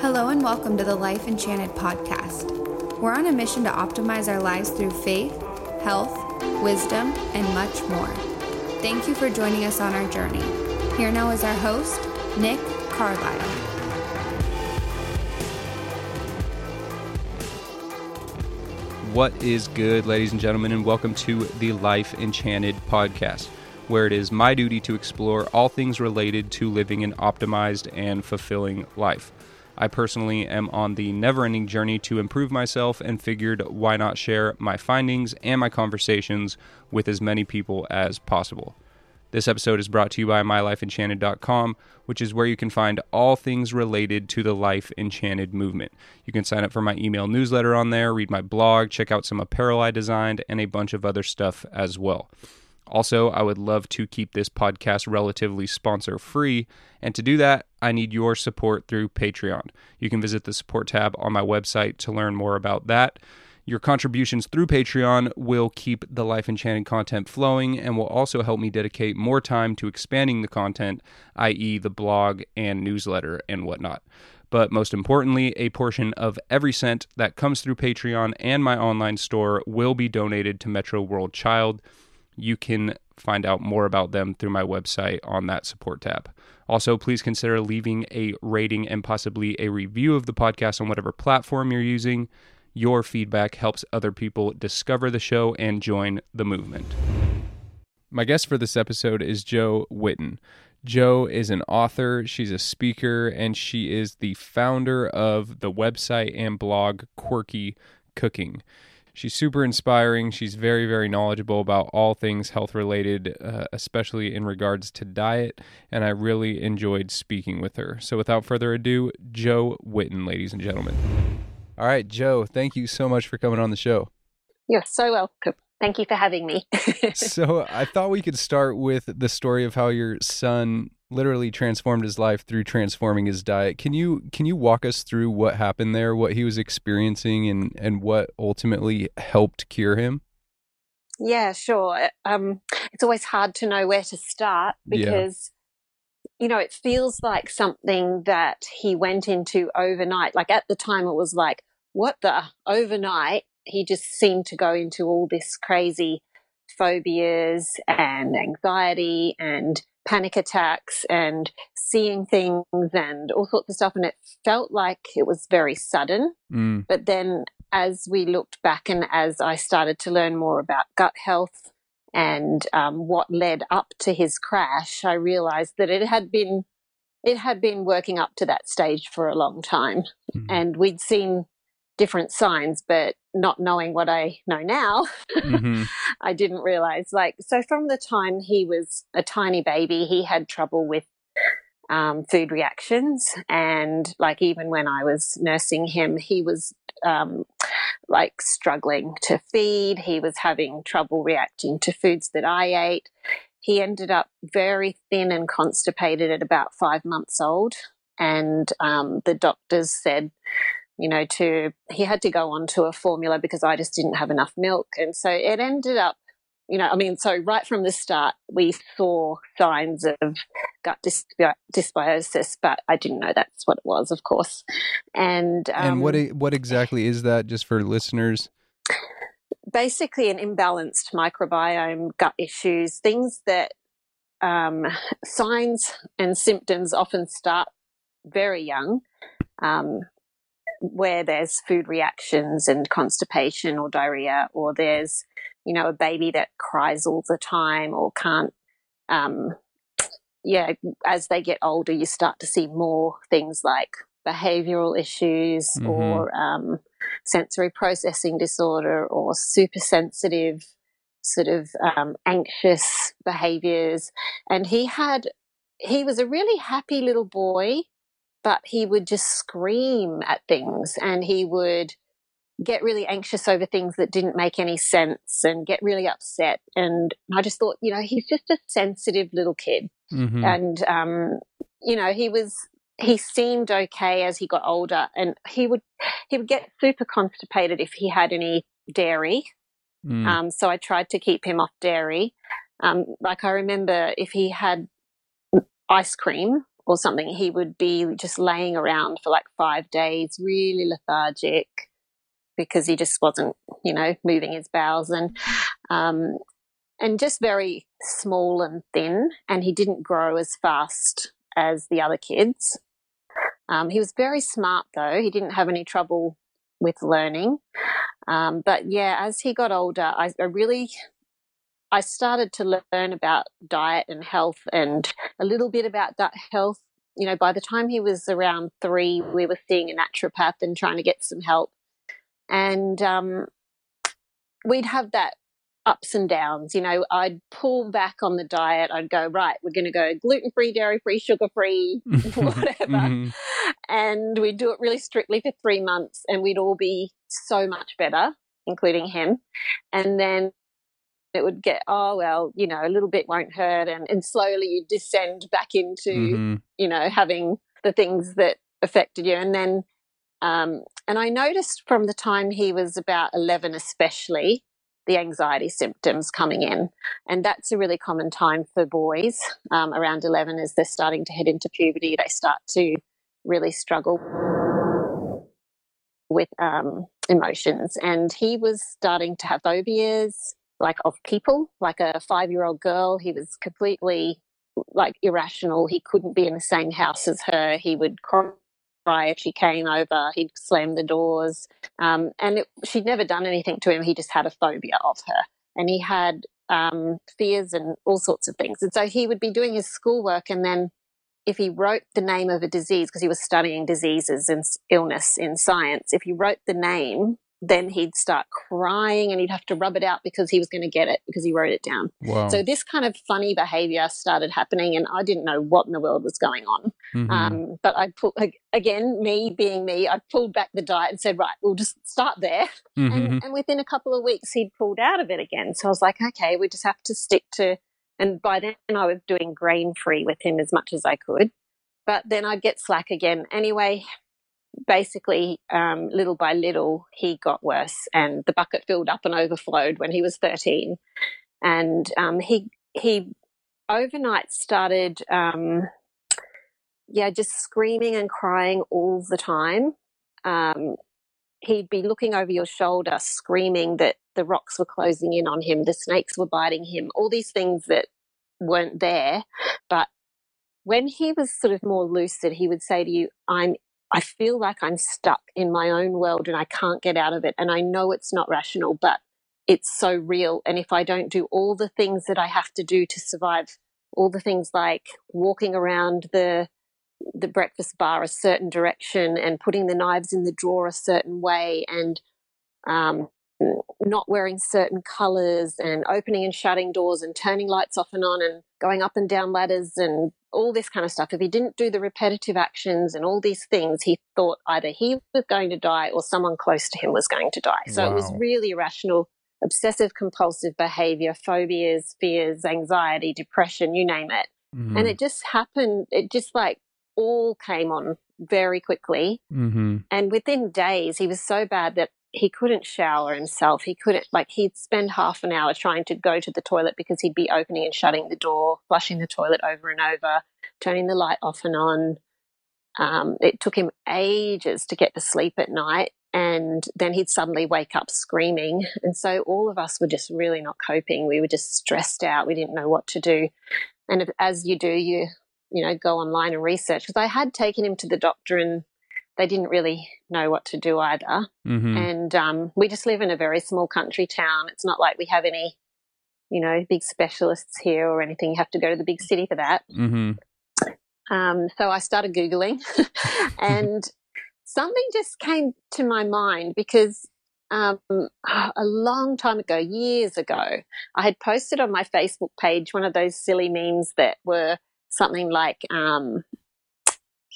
Hello and welcome to the Life Enchanted podcast. We're on a mission to optimize our lives through faith, health, wisdom, and much more. Thank you for joining us on our journey. Here now is our host, Nick Carlisle. What is good, ladies and gentlemen, and welcome to the Life Enchanted podcast, where it is my duty to explore all things related to living an optimized and fulfilling life. I personally am on the never ending journey to improve myself and figured why not share my findings and my conversations with as many people as possible. This episode is brought to you by mylifeenchanted.com, which is where you can find all things related to the Life Enchanted movement. You can sign up for my email newsletter on there, read my blog, check out some apparel I designed, and a bunch of other stuff as well. Also, I would love to keep this podcast relatively sponsor free, and to do that, I need your support through Patreon. You can visit the support tab on my website to learn more about that. Your contributions through Patreon will keep the Life Enchanted content flowing and will also help me dedicate more time to expanding the content, i.e., the blog and newsletter and whatnot. But most importantly, a portion of every cent that comes through Patreon and my online store will be donated to Metro World Child you can find out more about them through my website on that support tab. Also, please consider leaving a rating and possibly a review of the podcast on whatever platform you're using. Your feedback helps other people discover the show and join the movement. My guest for this episode is Jo Whitton. Jo is an author, she's a speaker, and she is the founder of the website and blog Quirky Cooking. She's super inspiring. She's very, very knowledgeable about all things health related, uh, especially in regards to diet. And I really enjoyed speaking with her. So without further ado, Jo Whitton, ladies and gentlemen. All right, Jo, thank you so much for coming on the show. You're so welcome. Thank you for having me. so I thought we could start with the story of how your son literally transformed his life through transforming his diet. Can you can you walk us through what happened there, what he was experiencing and and what ultimately helped cure him? Yeah, sure. Um it's always hard to know where to start because yeah. you know, it feels like something that he went into overnight. Like at the time it was like, what the overnight he just seemed to go into all this crazy phobias and anxiety and panic attacks and seeing things and all sorts of stuff. And it felt like it was very sudden. Mm. But then as we looked back and as I started to learn more about gut health and um, what led up to his crash, I realized that it had been it had been working up to that stage for a long time. Mm. And we'd seen different signs, but not knowing what I know now, mm-hmm. I didn't realize. Like, so from the time he was a tiny baby, he had trouble with um, food reactions. And like, even when I was nursing him, he was um, like struggling to feed. He was having trouble reacting to foods that I ate. He ended up very thin and constipated at about five months old. And um, the doctors said, you know, to he had to go on to a formula because I just didn't have enough milk. And so it ended up, you know, I mean, so right from the start, we saw signs of gut dysbi- dysbiosis, but I didn't know that's what it was, of course. And um, and what what exactly is that, just for listeners? Basically, an imbalanced microbiome, gut issues, things that um, signs and symptoms often start very young. Um, where there's food reactions and constipation or diarrhea, or there's, you know, a baby that cries all the time or can't, um, yeah, as they get older, you start to see more things like behavioral issues mm-hmm. or um, sensory processing disorder or super sensitive, sort of um, anxious behaviors. And he had, he was a really happy little boy but he would just scream at things and he would get really anxious over things that didn't make any sense and get really upset. And I just thought, you know, he's just a sensitive little kid. Mm-hmm. And, um, you know, he was, he seemed okay as he got older and he would, he would get super constipated if he had any dairy. Mm. Um, so I tried to keep him off dairy. Um, like I remember if he had ice cream or something, he would be just laying around for like five days, really lethargic because he just wasn't, you know, moving his bowels and, um, and just very small and thin. And he didn't grow as fast as the other kids. Um, he was very smart though. He didn't have any trouble with learning. Um, but yeah, as he got older, I, I really I started to learn about diet and health and a little bit about gut health. You know, by the time he was around three, we were seeing a naturopath and trying to get some help. And um, we'd have that ups and downs. You know, I'd pull back on the diet. I'd go, right, we're going to go gluten free, dairy free, sugar free, whatever. mm-hmm. And we'd do it really strictly for three months and we'd all be so much better, including him. And then it would get oh well you know a little bit won't hurt and, and slowly you descend back into mm-hmm. you know having the things that affected you and then um, and i noticed from the time he was about 11 especially the anxiety symptoms coming in and that's a really common time for boys um, around 11 as they're starting to head into puberty they start to really struggle with um, emotions and he was starting to have phobias like of people, like a five year old girl. He was completely like irrational. He couldn't be in the same house as her. He would cry if she came over. He'd slam the doors. Um, and it, she'd never done anything to him. He just had a phobia of her. And he had um, fears and all sorts of things. And so he would be doing his schoolwork and then if he wrote the name of a disease, because he was studying diseases and illness in science, if he wrote the name then he'd start crying and he'd have to rub it out because he was going to get it because he wrote it down. Wow. So this kind of funny behavior started happening and I didn't know what in the world was going on. Mm-hmm. Um, but I put, again, me being me, I pulled back the diet and said, right, we'll just start there. Mm-hmm. And, and within a couple of weeks, he'd pulled out of it again. So I was like, okay, we just have to stick to, and by then I was doing grain free with him as much as I could. But then I'd get slack again. Anyway, basically, um, little by little, he got worse, and the bucket filled up and overflowed when he was thirteen, and um, he he overnight started, um, yeah, just screaming and crying all the time. Um, he'd be looking over your shoulder, screaming that the rocks were closing in on him, the snakes were biting him, all these things that weren't there, but when he was sort of more lucid, he would say to you, I'm I feel like I'm stuck in my own world and I can't get out of it. And I know it's not rational, but it's so real. And if I don't do all the things that I have to do to survive, all the things like walking around the the breakfast bar a certain direction and putting the knives in the drawer a certain way and um, not wearing certain colors and opening and shutting doors and turning lights off and on and going up and down ladders and all this kind of stuff. If he didn't do the repetitive actions and all these things, he thought either he was going to die or someone close to him was going to die. So wow. it was really irrational, obsessive compulsive behavior, phobias, fears, anxiety, depression, you name it. Mm-hmm. And it just happened, it just like all came on very quickly. Mm-hmm. And within days, he was so bad that he couldn't shower himself. He couldn't, like, he'd spend half an hour trying to go to the toilet because he'd be opening and shutting the door, flushing the toilet over and over, turning the light off and on. Um, it took him ages to get to sleep at night. And then he'd suddenly wake up screaming. And so all of us were just really not coping. We were just stressed out. We didn't know what to do. And as you do, you, you know, go online and research. Because I had taken him to the doctor and they didn't really know what to do either. Mm-hmm. And um, we just live in a very small country town. It's not like we have any, you know, big specialists here or anything. You have to go to the big city for that. Mm-hmm. Um, so I started Googling and something just came to my mind because um, a long time ago, years ago, I had posted on my Facebook page one of those silly memes that were something like, um,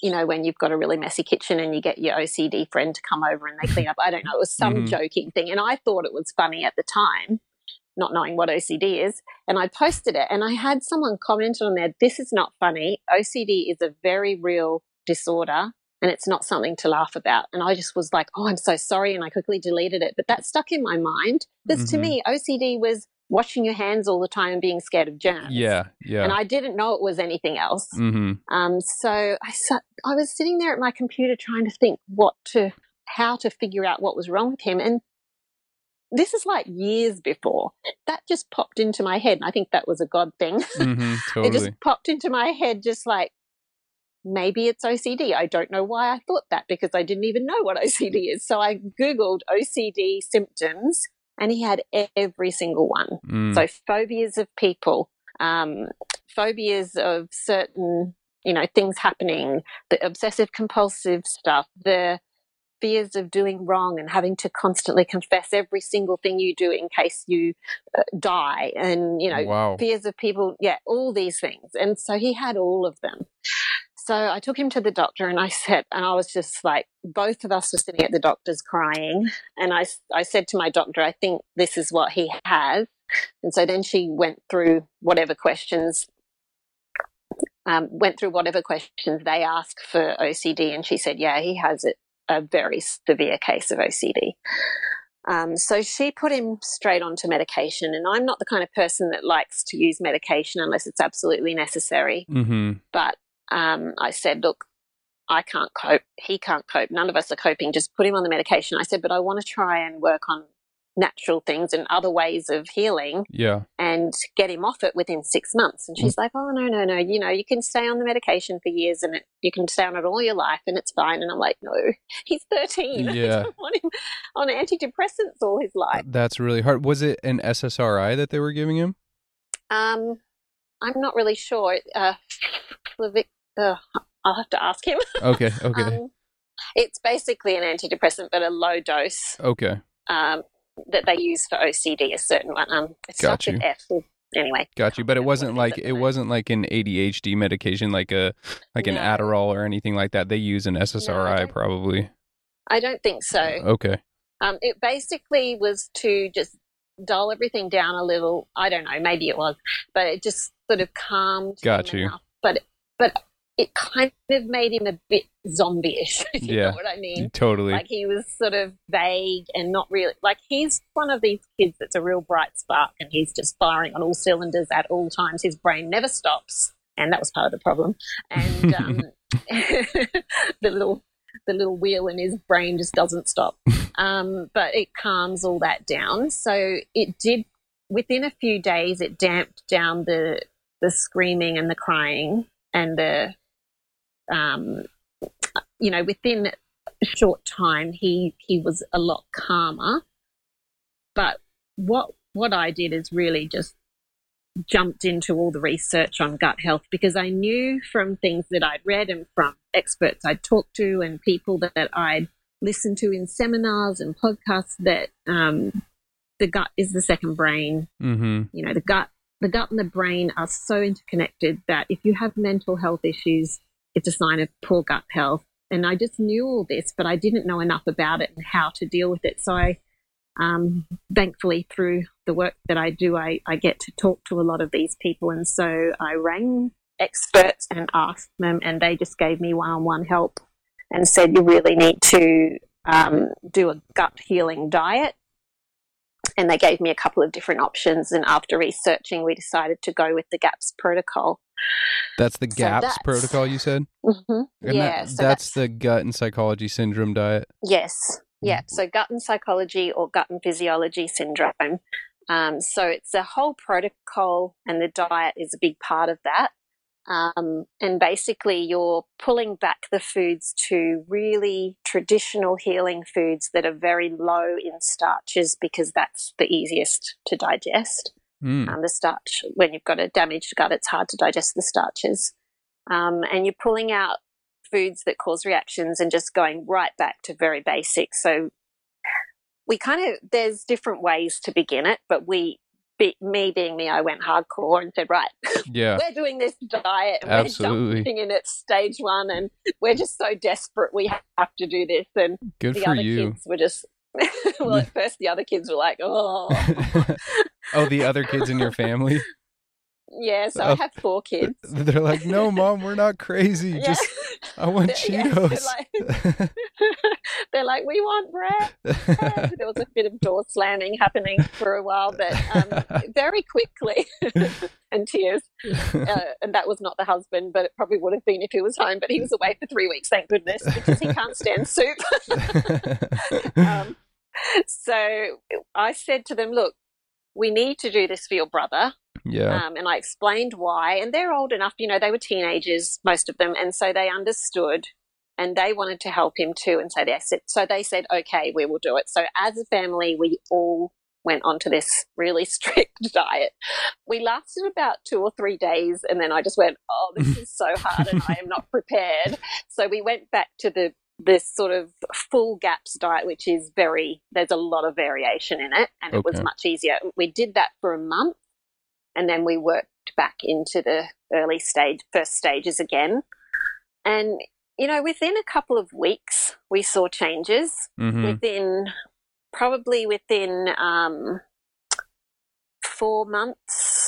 you know, when you've got a really messy kitchen and you get your OCD friend to come over and they clean up. I don't know. It was some mm-hmm. joking thing. And I thought it was funny at the time, not knowing what OCD is. And I posted it and I had someone comment on there, this is not funny. OCD is a very real disorder and it's not something to laugh about. And I just was like, oh, I'm so sorry. And I quickly deleted it. But that stuck in my mind because mm-hmm. to me, OCD was washing your hands all the time and being scared of germs. Yeah, yeah. And I didn't know it was anything else. mm-hmm. Um, so I sat, I was sitting there at my computer trying to think what to, how to figure out what was wrong with him. And this is like years before that just popped into my head. And I think that was a God thing. Mm-hmm, totally. it just popped into my head, just like, maybe it's OCD. I don't know why I thought that because I didn't even know what OCD is. So I Googled OCD symptoms and he had every single one. Mm. So phobias of people, um, phobias of certain, you know, things happening, the obsessive compulsive stuff, the fears of doing wrong and having to constantly confess every single thing you do in case you uh, die and you know wow. fears of people yeah all these things and so he had all of them so I took him to the doctor and I said, and I was just like, both of us were sitting at the doctor's crying. And I, I said to my doctor, I think this is what he has. And so then she went through whatever questions, um, went through whatever questions they ask for OCD. And she said, yeah, he has a, a very severe case of OCD. Um, so she put him straight onto medication. And I'm not the kind of person that likes to use medication unless it's absolutely necessary. Mm-hmm. But um, I said, look, I can't cope. He can't cope. None of us are coping. Just put him on the medication. I said, but I want to try and work on natural things and other ways of healing Yeah. and get him off it within six months. And she's like, oh, no, no, no. You know, you can stay on the medication for years and it, you can stay on it all your life and it's fine. And I'm like, no, he's 13. I Yeah. don't want him on antidepressants all his life. That's really hard. Was it an SSRI that they were giving him? Um, I'm not really sure. Uh, Uh, I'll have to ask him. Okay. Okay. Um, it's basically an antidepressant, but a low dose okay. um, that they use for OCD. A certain one. Um, it Got you. F. Anyway, Got you. But it wasn't like it it wasn't like an ADHD medication, like a like an Adderall or anything like that. They use an SSRI don't- probably. I don't think so. Okay. Um, it basically was to just dull everything down a little. I don't know. Maybe it was, but it just sort of calmed. Got you. enough. But but it kind of made him a bit zombie-ish. If you Yeah. know what I mean. Totally. Like he was sort of vague and not really like he's one of these kids that's a real bright spark and he's just firing on all cylinders at all times. His brain never stops, and that was part of the problem. And um, the little the little wheel in his brain just doesn't stop. Um, but it calms all that down. So it did within a few days. It damped down the the screaming and the crying and the um, you know within a short time he he was a lot calmer but what what i did is really just jumped into all the research on gut health because i knew from things that i'd read and from experts i'd talked to and people that, that i'd listened to in seminars and podcasts that um, the gut is the second brain mm-hmm. you know the gut the gut and the brain are so interconnected that if you have mental health issues it's a sign of poor gut health. And i just knew all this but i didn't know enough about it and how to deal with it. So i um, thankfully through the work that i do I, I get to talk to a lot of these people. And so i rang experts and asked them and they just gave me one-on-one help and said you really need to um, do a gut healing diet and they gave me a couple of different options and after researching we decided to go with the gaps protocol That's the So GAPS that's- protocol you said? mm-hmm. Yeah that- so that's, the gut and psychology syndrome diet. yes yeah so gut and psychology or gut and physiology syndrome um, so it's a whole protocol and the diet is a big part of that um, and basically you're pulling back the foods to really traditional healing foods that are very low in starches because that's the easiest to digest Mm. um, the starch. When you've got a damaged gut, it's hard to digest the starches. Um, and you're pulling out foods that cause reactions and just going right back to very basic. So we kind of, there's different ways to begin it, but we, be, me being me, I went hardcore and said, right, Yeah. we're doing this diet and Absolutely. we're jumping in at stage one and we're just so desperate we have to do this. And Good the for other you. kids were just, well, at first the other kids were like, oh. oh, the other kids in your family? Yeah, so I have four kids. They're like, no, mom, we're not crazy. Yeah. Just I want Cheetos. Yeah, they're, like, they're, like, we want bread. there was a bit of door slamming happening for a while, but um, very quickly, and tears. Uh, and that was not the husband, but it probably would have been if he was home. But he was away for three weeks, thank goodness, because he can't stand soup. um, so I said to them, look, we need to do this for your brother. Yeah. Um, and I explained why. And they're old enough, you know, they were teenagers, most of them. And so they understood and they wanted to help him too. And so they said, so they said, okay, we will do it. So as a family, we all went onto this really strict diet. We lasted about two or three days and then I just went, oh, this is so hard and I am not prepared. So we went back to the this sort of full gaps diet, which is very, there's a lot of variation in it, and okay. it was much easier. We did that for a month, and then we worked back into the early stage, first stages again. And, you know, within a couple of weeks, we saw changes. Mm-hmm. Within, probably within um, four months,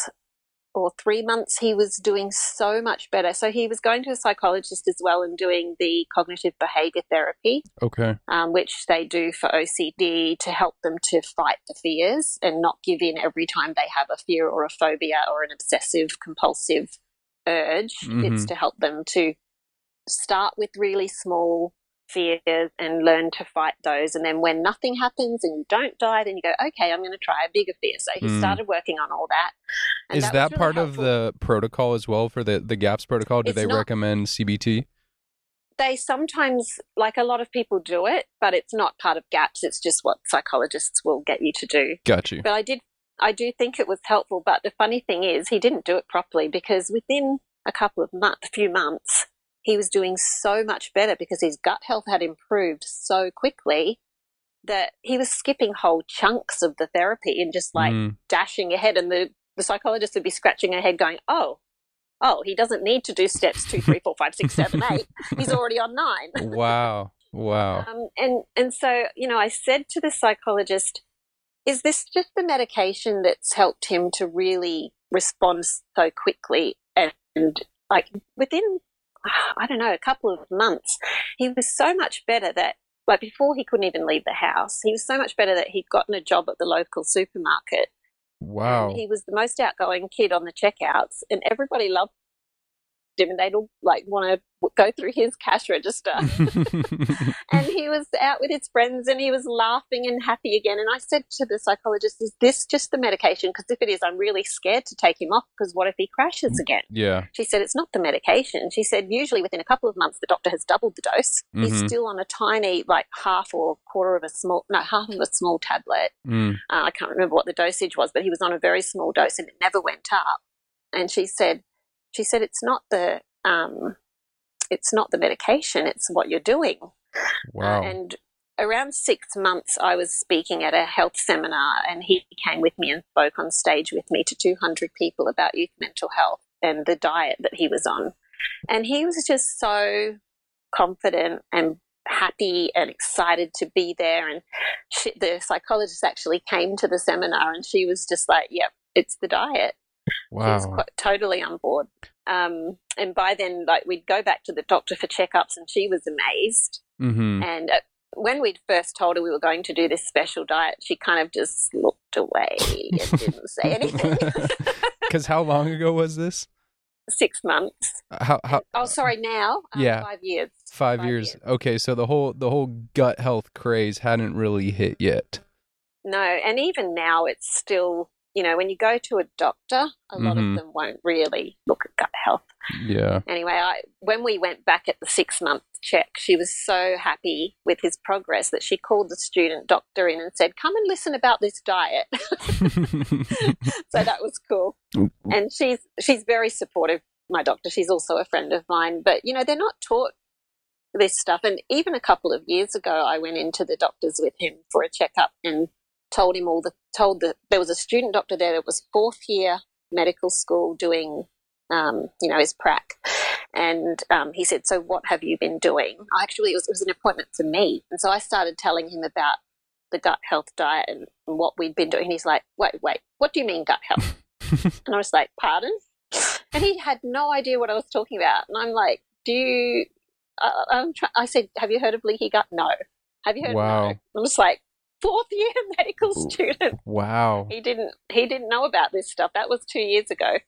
or three months, he was doing so much better. So he was going to a psychologist as well and doing the cognitive behavior therapy. Okay. Um, which they do for OCD to help them to fight the fears and not give in every time they have a fear or a phobia or an obsessive compulsive urge. Mm-hmm. It's to help them to start with really small fears and learn to fight those. And then when nothing happens and you don't die, then you go, okay, I'm going to try a bigger fear. So he mm. started working on all that. Is that, that really part helpful. of the protocol as well for the, the GAPS protocol? Do it's they not, recommend CBT? They sometimes, like a lot of people do it, but it's not part of GAPS. It's just what psychologists will get you to do. Got you. But I did, I do think it was helpful. But the funny thing is, he didn't do it properly because within a couple of months, a few months, he was doing so much better because his gut health had improved so quickly that he was skipping whole chunks of the therapy and just like mm. dashing ahead. And the, the psychologist would be scratching her head going, Oh, oh, he doesn't need to do steps two, three, four, five, six, seven, eight. He's already on nine. wow. Wow. Um, and, and so, you know, I said to the psychologist, is this just the medication that's helped him to really respond so quickly and, and like within I don't know, a couple of months, he was so much better that, like before he couldn't even leave the house, he was so much better that he'd gotten a job at the local supermarket. Wow. And he was the most outgoing kid on the checkouts, and everybody loved him and they'd all like want to go through his cash register. and he was out with his friends and he was laughing and happy again. And I said to the psychologist, Is this just the medication? Because if it is, I'm really scared to take him off because what if he crashes again? Yeah. She said, It's not the medication. She said, Usually within a couple of months, the doctor has doubled the dose. Mm-hmm. He's still on a tiny, like half or quarter of a small, no, half of a small tablet. Mm. Uh, I can't remember what the dosage was, but he was on a very small dose and it never went up. And she said, she said it's not the um, it's not the medication; it's what you're doing. Wow. Uh, and around six months, I was speaking at a health seminar, and he came with me and spoke on stage with me to 200 people about youth mental health and the diet that he was on. And he was just so confident and happy and excited to be there. And she, the psychologist actually came to the seminar, and she was just like, "Yep, it's the diet." Wow. She was quite, totally on board. Um, and by then, like we'd go back to the doctor for checkups, and she was amazed. Mm-hmm. And uh, when we'd first told her we were going to do this special diet, she kind of just looked away and didn't say anything. Because how long ago was this? Six months. How? how oh, sorry. Now, um, yeah, five years. Five, five years. years. Okay, so the whole the whole gut health craze hadn't really hit yet. No, and even now, it's still you know, when you go to a doctor, a lot mm-hmm. of them won't really look at gut health. Yeah. Anyway, I, when we went back at the six month check, she was so happy with his progress that she called the student doctor in and said, Come and listen about this diet. so that was cool. And she's she's very supportive, my doctor. She's also a friend of mine. But, you know, they're not taught this stuff. And even a couple of years ago, I went into the doctors with him for a checkup and told him all the told that there was a student doctor there that was fourth year medical school doing um, you know his prac and um, he said so what have you been doing actually it was, it was, an appointment for me and so i started telling him about the gut health diet and, and what we'd been doing and he's like wait wait what do you mean gut health and i was like pardon and he had no idea what I was talking about. And I'm like, "Do you?" Uh, I'm try- I said, "Have you heard of leaky gut?" No. Have you heard? Wow. No. I'm just like fourth year medical student. Wow. He didn't. He didn't know about this stuff. That was two years ago.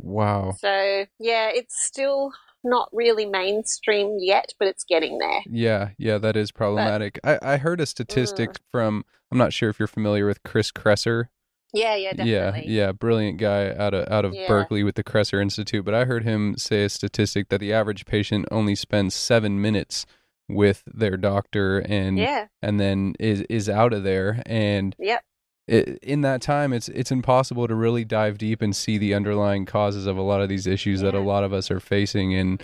Wow. So yeah, it's still not really mainstream yet, but it's getting there. Yeah, yeah, that is problematic. I, I heard a statistic Mm. from I'm not sure if you're familiar with Chris Kresser. Yeah, yeah, Yeah, definitely. yeah, brilliant guy out of out of Yeah. Berkeley with the Kresser Institute. But I heard him say a statistic that the average patient only spends seven minutes with their doctor and Yeah. and then is is out of there and Yep. it, in that time it's it's impossible to really dive deep and see the underlying causes of a lot of these issues that a lot of us are facing and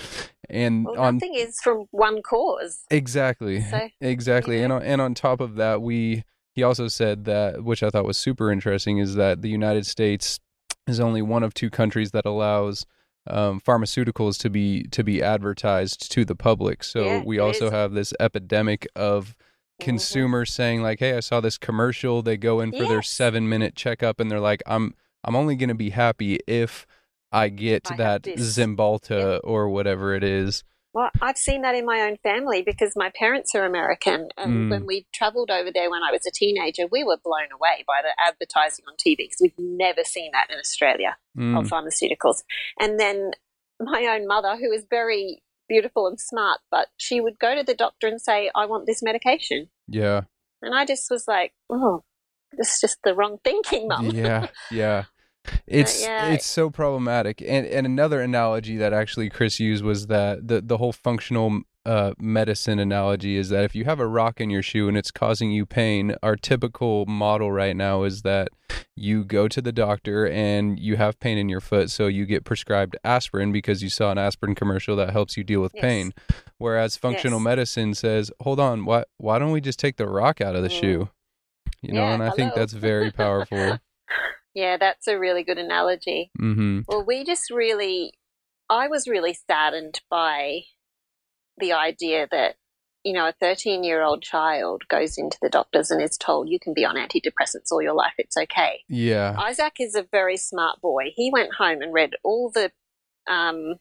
and Well, on nothing is from one cause. Exactly. So, exactly. you And on, and on top of that, we he also said that which I thought was super interesting is that the United States is only one of two countries that allows um, pharmaceuticals to be to be advertised to the public. So Yeah, we also is. have this epidemic of Mhm. consumers saying like, "Hey, I saw this commercial." They go in for their 7-minute checkup and they're like, "I'm I'm only going to be happy if I get I that this." Cymbalta or whatever it is." Well, I've seen that in my own family because my parents are American. And Mm. when we traveled over there when I was a teenager, we were blown away by the advertising on TV because we've never seen that in Australia Mm, of pharmaceuticals. And then my own mother, who is very beautiful and smart, but she would go to the doctor and say, I want this medication. yeah. And I just was like, oh, this is just the wrong thinking, mum. yeah yeah it's yeah. it's so problematic and and another analogy that actually chris used was that the the whole functional uh medicine analogy is that if you have a rock in your shoe and it's causing you pain our typical model right now is that you go to the doctor and you have pain in your foot so you get prescribed aspirin because you saw an aspirin commercial that helps you deal with Yes. pain whereas functional Yes. medicine says hold on why why don't we just take the rock out of the Mm. shoe you know Yeah, and i think that's very powerful yeah, that's a really good analogy. mhm Well, we just really, I was really saddened by the idea that, you know, a 13 year old child goes into the doctors and is told you can be on antidepressants all your life, it's okay. yeah Isaac is a very smart boy. He went home and read all the, um,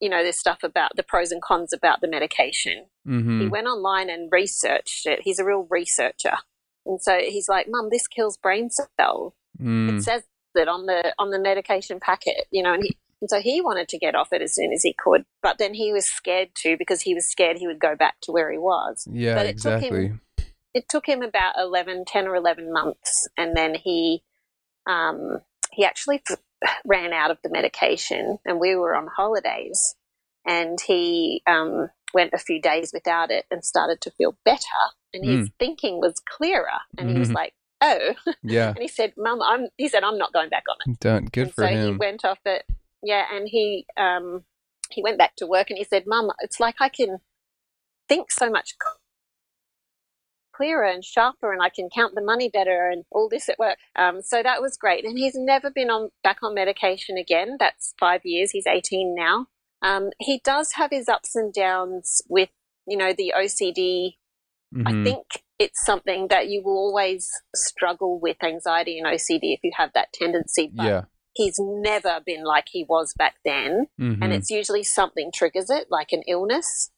you know, this stuff about the pros and cons about the medication. mm-hmm. He went online and researched it. He's a real researcher. And so he's like, Mum, this kills brain cells Mm, it says that on the on the medication packet, you know, and he and so he wanted to get off it as soon as he could, but then he was scared too because he was scared he would go back to where he was. yeah, but it took exactly. him- It took him about 11, 10 or 11 months and then he um he actually f- ran out of the medication and we were on holidays and he um went a few days without it and started to feel better and his thinking was clearer and he was Mhm. like, "Oh, Yeah, and he said, "Mum, I'm." He said, "I'm not going back on it." done. Good and for so he went off it. Yeah, and he um he went back to work and he said, "Mum, it's like I can think so much clearer and sharper, and I can count the money better, and all this at work." Um, so that was great, and he's never been on back on medication again. That's five years. He's 18 now. Um, he does have his ups and downs with you know the OCD I Mhm. think it's something that you will always struggle with anxiety and OCD if you have that tendency. But yeah. he's never been like he was back then. Mhm. And it's usually something triggers it, like an illness.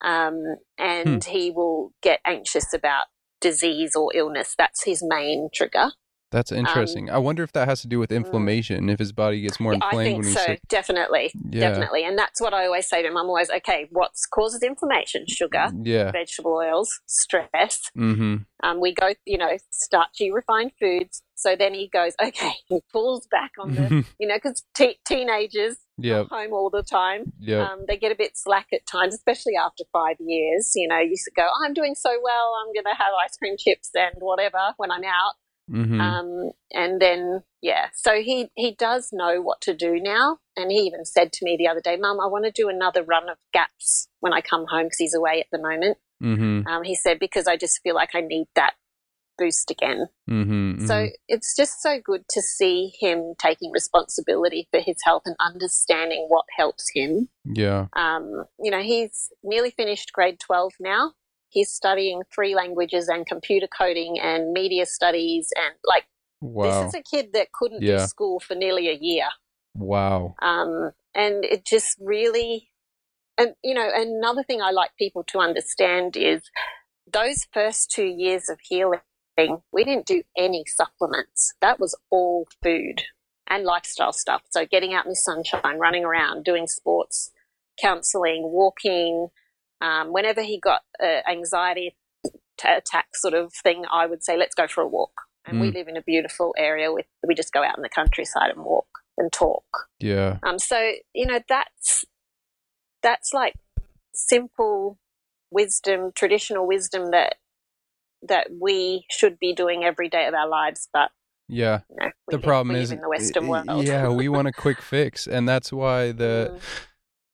Um, and he will get anxious about disease or illness. That's his main trigger. That's interesting. I wonder if that has to do with inflammation. If his body gets more um, mm. I inflamed think when he's so, sick. definitely. Yeah. Definitely. And that's what I always say to him. I'm always, okay, what causes inflammation? Sugar, Yeah. vegetable oils, stress. Mm-hmm. Um, we go, you know, starchy refined foods. So then he goes, okay, he pulls back on the, you know, because te- teenagers yep. are home all the time. Yep. Um, they get a bit slack at times, especially after five years. You know, you go, I'm doing so well, I'm going to have ice cream chips and whatever when I'm out. Mm-hmm. Um, and then, yeah, so he, he does know what to do now. And he even said to me the other day, Mum, I want to do another run of gaps when I come home because he's away at the moment. mm-hmm. Um, he said, because I just feel like I need that boost again. Mm-hmm. So it's just so good to see him taking responsibility for his health and understanding what helps him. yeah. Um, you know, he's nearly finished grade 12 now. He's studying three languages and computer coding and media studies. And like, Wow. this is a kid that couldn't Yeah. do school for nearly a year. Wow. Um, and it just really, and you know, another thing I like people to understand is those first two years of healing, we didn't do any supplements. That was all food and lifestyle stuff. So getting out in the sunshine, running around, doing sports, counseling, walking. Um, whenever he got uh, anxiety attack sort of thing, I would say, let's go for a walk. And mm. we live in a beautiful area with, we just go out in the countryside and walk and talk. Yeah. Um, so, you know, that's, that's like simple wisdom, traditional wisdom that, that we should be doing every day of our lives, but yeah. You know, the problem is in the Western world. yeah, we want a quick fix, and that's why the mm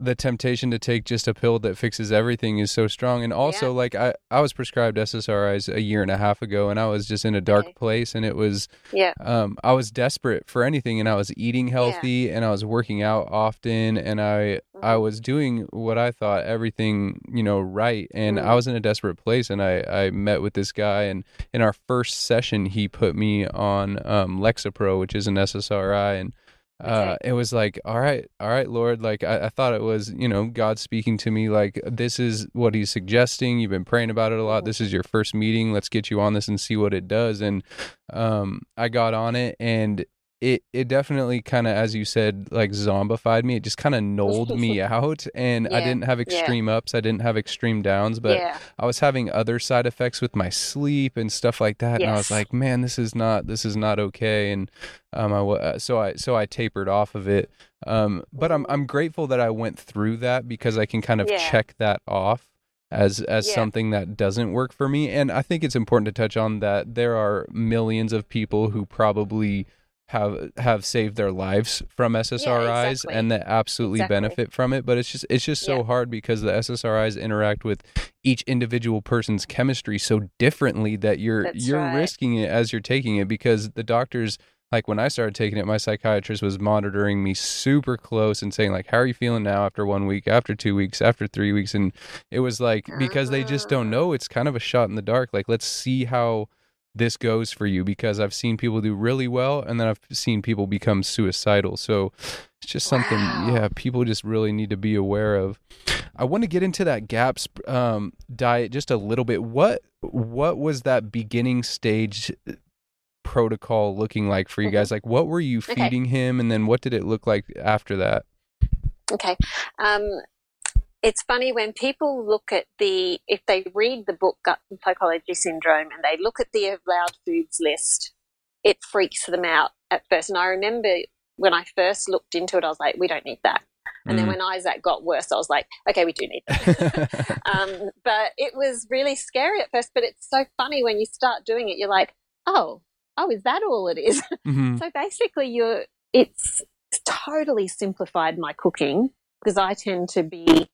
the temptation to take just a pill that fixes everything is so strong and also yeah. like I, I was prescribed ssris a year and a half ago and i was just in a dark okay. place and it was yeah um i was desperate for anything and i was eating healthy yeah. and i was working out often and i mm-hmm. i was doing what i thought everything you know right and mm-hmm. i was in a desperate place and i i met with this guy and in our first session he put me on um lexapro which is an ssri and uh, it was like, all right, all right, Lord. Like I, I, thought it was, you know, God speaking to me. Like this is what He's suggesting. You've been praying about it a lot. This is your first meeting. Let's get you on this and see what it does. And um, I got on it, and it it definitely kind of as you said like zombified me it just kind of nulled me out and yeah, i didn't have extreme yeah. ups i didn't have extreme downs but yeah. i was having other side effects with my sleep and stuff like that yes. and i was like man this is not this is not okay and um i uh, so i so i tapered off of it um but i'm i'm grateful that i went through that because i can kind of check that off as as yeah. something that doesn't work for me and i think it's important to touch on that there are millions of people who probably have have saved their lives from SSRIs yeah, exactly. and that absolutely exactly. benefit from it but it's just it's just so yeah. hard because the SSRIs interact with each individual person's chemistry so differently that you're That's you're right. risking it as you're taking it because the doctors like when I started taking it my psychiatrist was monitoring me super close and saying like how are you feeling now after 1 week after 2 weeks after 3 weeks and it was like because they just don't ah. know it's kind of a shot in the dark like let's see how this goes for you because I've seen people do really well and then I've seen people become suicidal. So it's just something, wow. yeah, people just really need to be aware of. I want to get into that GAPS um, diet just a little bit. What what was that beginning stage protocol looking like for you guys? Mm-hmm. Like, what were you feeding okay. him, and then what did it look like after that? Okay, um, it's funny when people look at the, if they read the book Gut and Psychology Syndrome and they look at the allowed foods list, it freaks them out at first. And I remember when I first looked into it, I was like, we don't need that. And mm. then when Isaac got worse, I was like, okay, we do need that. um, but it was really scary at first. But it's so funny when you start doing it, you're like, oh, oh, is that all it is? Mm-hmm. so basically, you're, it's totally simplified my cooking because I tend to be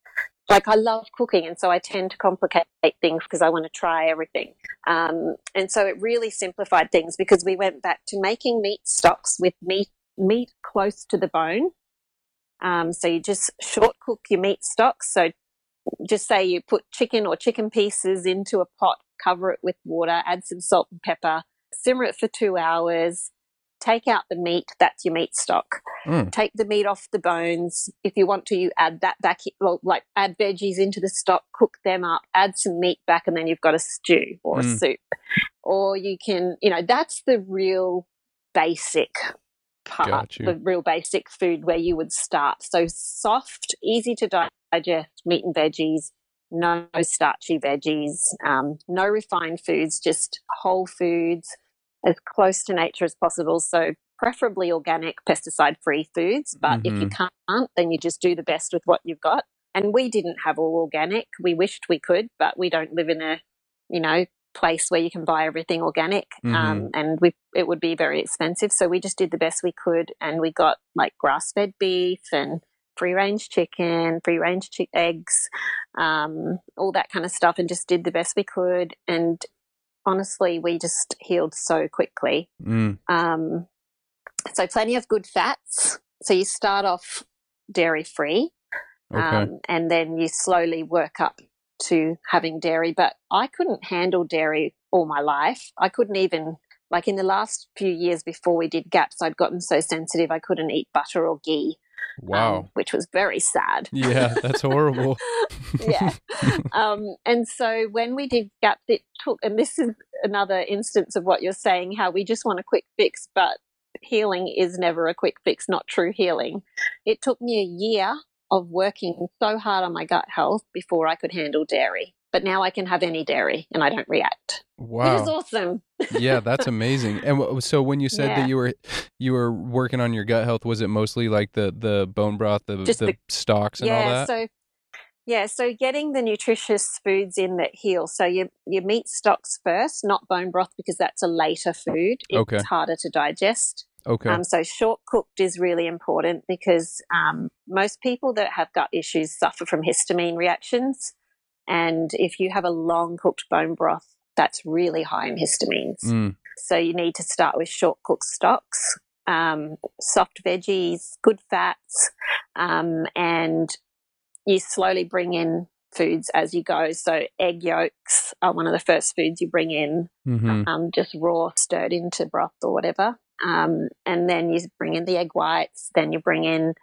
like I love cooking, and so I tend to complicate things because I want to try everything. Um, and so it really simplified things because we went back to making meat stocks with meat meat close to the bone. Um, so you just short cook your meat stocks. So just say you put chicken or chicken pieces into a pot, cover it with water, add some salt and pepper, simmer it for two hours, take out the meat, that's your meat stock. Mm. Take the meat off the bones. If you want to, you add that back, well, like add veggies into the stock, cook them up, add some meat back, and then you've got a stew or mm. a soup. Or you can, you know, that's the real basic part, the real basic food where you would start. So soft, easy to digest meat and veggies, no starchy veggies, um, no refined foods, just whole foods as close to nature as possible. So preferably organic, pesticide free foods. But mm-hmm. if you mm-hmm. can't, then you just do the best with what you've got. And we didn't have all organic. We wished we could, but we don't live in a, you know, place where you can buy everything organic. Mm-hmm. Um, and we, it would be very expensive. So we just did the best we could. And we got like grass fed beef and free range chicken, free range chi- eggs, um, all that kind of stuff, and just did the best we could. And honestly, we just healed so quickly. Mm. Um, so, plenty of good fats. So, you start off dairy free okay. um, and then you slowly work up to having dairy. But I couldn't handle dairy all my life. I couldn't even like in the last few years before we did GAPS, I'd gotten so sensitive I couldn't eat butter or ghee. Wow. Um, which was very sad. Yeah, that's horrible. yeah. Um, and so when we did GAPS, it took, and this is another instance of what you're saying, how we just want a quick fix, but healing is never a quick fix, not true healing. It took me a year of working so hard on my gut health before I could handle dairy. But now I can have any dairy and I don't react. Wow. It is awesome. yeah, that's amazing. And so when you said Yeah. that you were you were working on your gut health, was it mostly like the the bone broth, the the, the- stocks and all yeah, that? so yeah, so getting the nutritious foods in that heal. So your your meat stocks first, not bone broth because that's a later food. It's Okay. harder to digest. okay. Um, so short cooked is really important because um, most people that have gut issues suffer from histamine reactions, and if you have a long cooked bone broth, that's really high in histamines. Mm, So you need to start with short cooked stocks, um, soft veggies, good fats, um, and you slowly bring in foods as you go. So egg yolks are one of the first foods you bring in, mhm. um, just raw, stirred into broth or whatever. Um, and then you bring in the egg whites. Then you bring in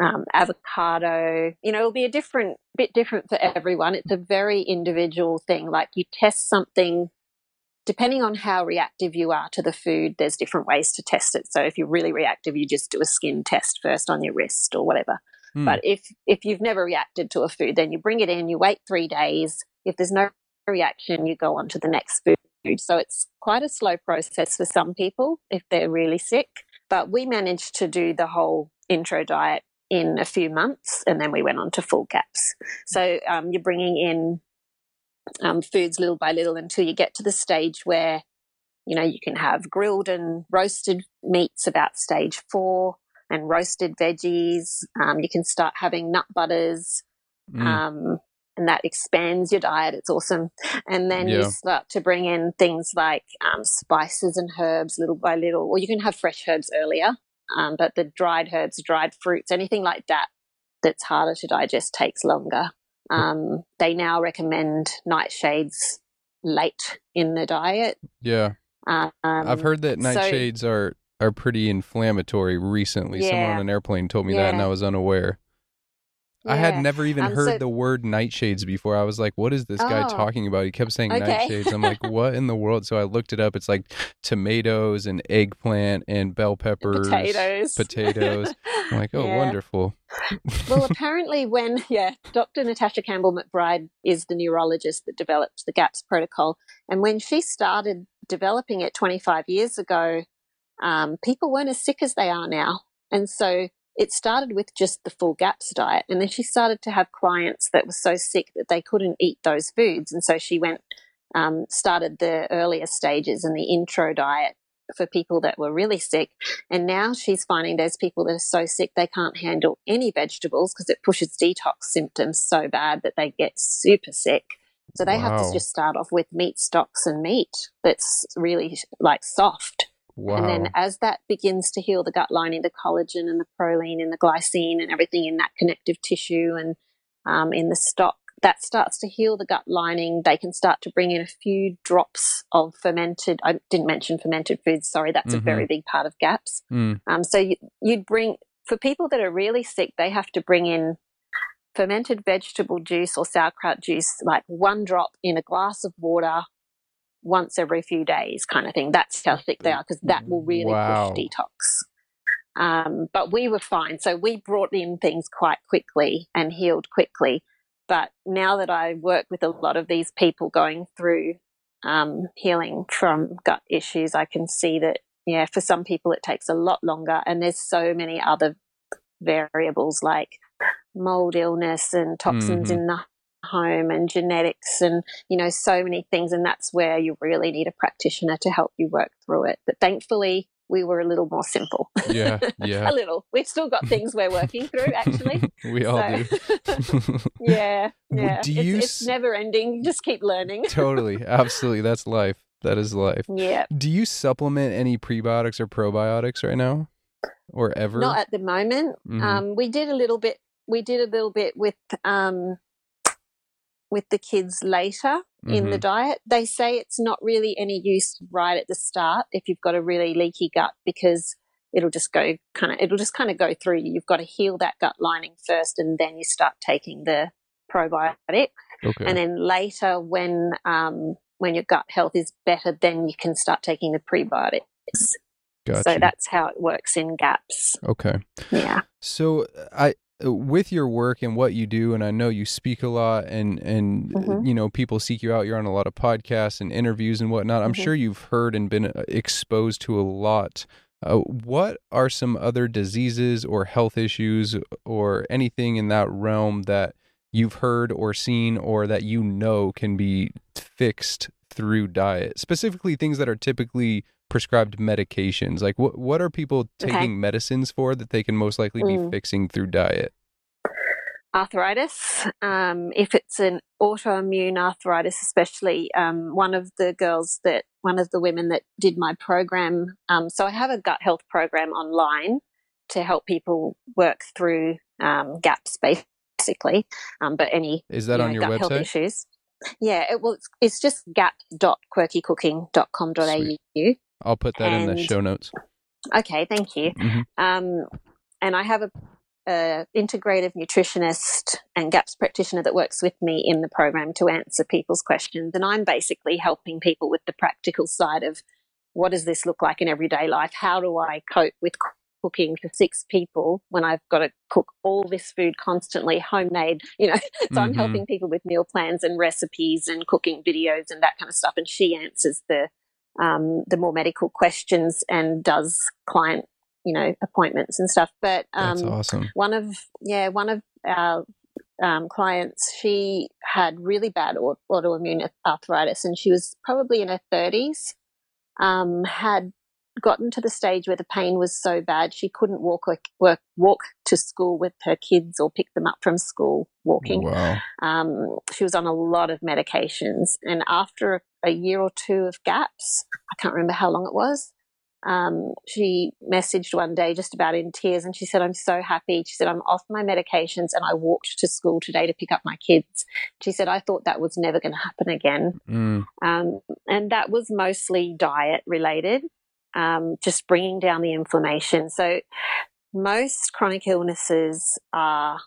um, avocado. You know, it'll be a different, bit different for everyone. It's a very individual thing. Like you test something depending on how reactive you are to the food, there's different ways to test it. So if you're really reactive, you just do a skin test first on your wrist or whatever. Hmm. But if if you've never reacted to a food, then you bring it in, you wait three days. If there's no reaction, you go on to the next food. So it's quite a slow process for some people if they're really sick. But we managed to do the whole intro diet in a few months, and then we went on to full gaps. So um, you're bringing in um, foods little by little until you get to the stage where you know you can have grilled and roasted meats about stage four and roasted veggies. Um, you can start having nut butters Mm, um, and that expands your diet. It's awesome. And then Yeah. you start to bring in things like um, spices and herbs little by little or you can have fresh herbs earlier um, but the dried herbs dried fruits anything like that that's harder to digest takes longer um, they now recommend nightshades late in the diet yeah. um, I've heard that so- nightshades are are pretty inflammatory recently. Someone on an airplane told me that and I was unaware. I had never even Um, heard so- the word nightshades before. I was like, what is this guy Oh. talking about? He kept saying Okay. nightshades. I'm like, what in the world? So I looked it up. It's like tomatoes and eggplant and bell peppers, potatoes potatoes. I'm like, oh, Yeah. wonderful. well, apparently, when yeah, Dr. Natasha Campbell McBride is the neurologist that developed the GAPS protocol, and when she started developing it 25 years ago, um, people weren't as sick as they are now, and so it started with just the full GAPS diet, and then she started to have clients that were so sick that they couldn't eat those foods, and so she went um, started the earlier stages and the intro diet for people that were really sick. And now she's finding those people that are so sick they can't handle any vegetables because it pushes detox symptoms so bad that they get super sick. So they have to just start off with meat stocks and meat that's really like soft. Wow. And then as that begins to heal the gut lining, the collagen and the proline and the glycine and everything in that connective tissue and um, in the stock, that starts to heal the gut lining. They can start to bring in a few drops of fermented. I didn't mention fermented foods. Sorry, that's Mhm. a very big part of GAPS. Mm, Um, so you, you'd bring for people that are really sick, they have to bring in fermented vegetable juice or sauerkraut juice, like one drop in a glass of water once every few days, kind of thing. That's how sick they are because that will really Wow. push detox. Um, but we were fine, so we brought in things quite quickly and healed quickly. But now that I work with a lot of these people going through um, healing from gut issues, I can see that yeah, for some people it takes a lot longer, and there's so many other variables like mold illness and toxins Mhm. in the home and genetics and you know so many things and that's where you really need a practitioner to help you work through it but thankfully we were a little more simple yeah, yeah. a little we've still got things we're working through actually we all do. Yeah yeah do you it's s- never ending you just keep learning totally. Absolutely. That's life. That is life. yeah Do you supplement any prebiotics or probiotics right now? Or ever? Not at the moment. Mhm. Um, we did a little bit. We did a little bit with um, with the kids later mm-hmm. in the mm-hmm. diet. They say it's not really any use right at the start if you've got a really leaky gut because it'll just go kind of it'll just kind of go through you. You've got to heal that gut lining first, and then you start taking the probiotic. Okay. And then later, when um, when your gut health is better, then you can start taking the prebiotics. Gotcha. So that's how it works in gaps. Okay. Yeah. So I with your work and what you do and I know you speak a lot and and mm-hmm. you know people seek you out you're on a lot of podcasts and interviews and whatnot I'm mm-hmm. sure you've heard and been uh, exposed to a lot uh, what are some other diseases or health issues or anything in that realm that you've heard or seen or that you know can be fixed through diet specifically things that are typically prescribed medications like what what are people taking okay. medicines for that they can most likely be mm. fixing through diet arthritis um, if it's an autoimmune arthritis especially um, one of the girls that one of the women that did my program um, so i have a gut health program online to help people work through um, gaps basically um, but any is that you know, on your gut website health issues yeah, it, well, it's, it's just gap.quirkycooking.com.au. I'll put that and, in the show notes. Okay, thank you. Mm-hmm. Um, and I have a, a, integrative nutritionist and GAPS practitioner that works with me in the program to answer people's questions. And I'm basically helping people with the practical side of what does this look like in everyday life? How do I cope with cooking for six people when I've got to cook all this food constantly, homemade, you know. so mm-hmm. I'm helping people with meal plans and recipes and cooking videos and that kind of stuff. And she answers the um, the more medical questions and does client, you know, appointments and stuff. But um, That's awesome. One of yeah, one of our um, clients, she had really bad autoimmune arthritis, and she was probably in her thirties. Um, had gotten to the stage where the pain was so bad she couldn't walk work walk to school with her kids or pick them up from school walking. Wow. Um, she was on a lot of medications, and after a, a, year or two of gaps, I can't remember how long it was. Um, she messaged one day just about in tears and she said, I'm so happy. She said, I'm off my medications and I walked to school today to pick up my kids. She said, I thought that was never going to happen again. Mm. Um, and that was mostly diet related um, just bringing down the inflammation. So, most chronic illnesses are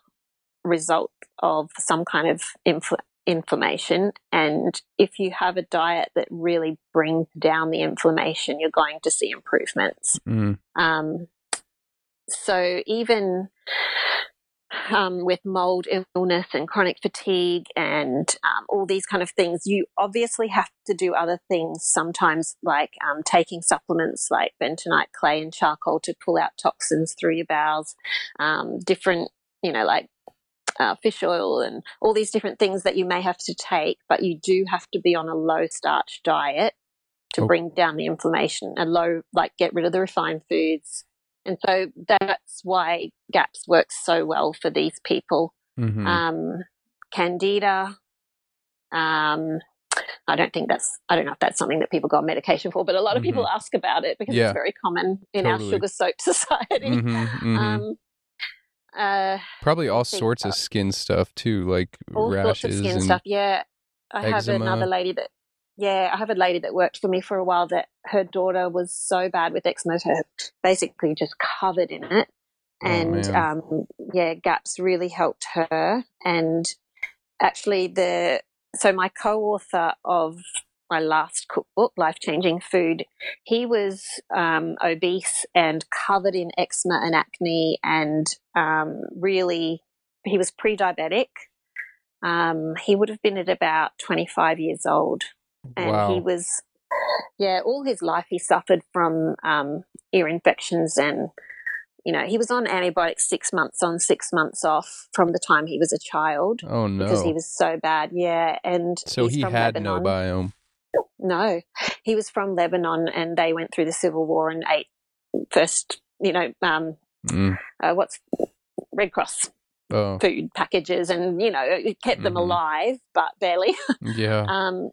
result of some kind of infl- inflammation. And if you have a diet that really brings down the inflammation, you're going to see improvements. Mm. Um, so, even um, with mold illness and chronic fatigue and um, all these kind of things, you obviously have to do other things sometimes, like um, taking supplements like bentonite clay and charcoal to pull out toxins through your bowels, um, different, you know, like uh, fish oil and all these different things that you may have to take, but you do have to be on a low starch diet to oh. bring down the inflammation, and low, like get rid of the refined foods and so that's why GAPS works so well for these people. Mm-hmm. Um, candida, um, I don't think that's, I don't know if that's something that people go on medication for, but a lot of mm-hmm. people ask about it because yeah. it's very common in totally. our sugar soaked society. Mm-hmm, mm-hmm. Um, uh, Probably all sorts of skin stuff too, like all rashes. sorts of skin stuff. Yeah. I eczema. have another lady that yeah, I have a lady that worked for me for a while that her daughter was so bad with eczema, her basically just covered in it. Oh, and oh, um, yeah, GAPS really helped her. And actually, the so my co-author of my last cookbook, Life Changing Food, he was um, obese and covered in eczema and acne, and um, really, he was pre-diabetic. Um, he would have been at about 25 years old and wow. he was yeah all his life he suffered from um, ear infections and you know he was on antibiotics six months on six months off from the time he was a child oh no because he was so bad yeah and so he had Lebanon. no biome no he was from lebanon and they went through the civil war and ate first you know um, mm. uh, what's red cross oh. food packages and you know it kept them mm-hmm. alive but barely yeah um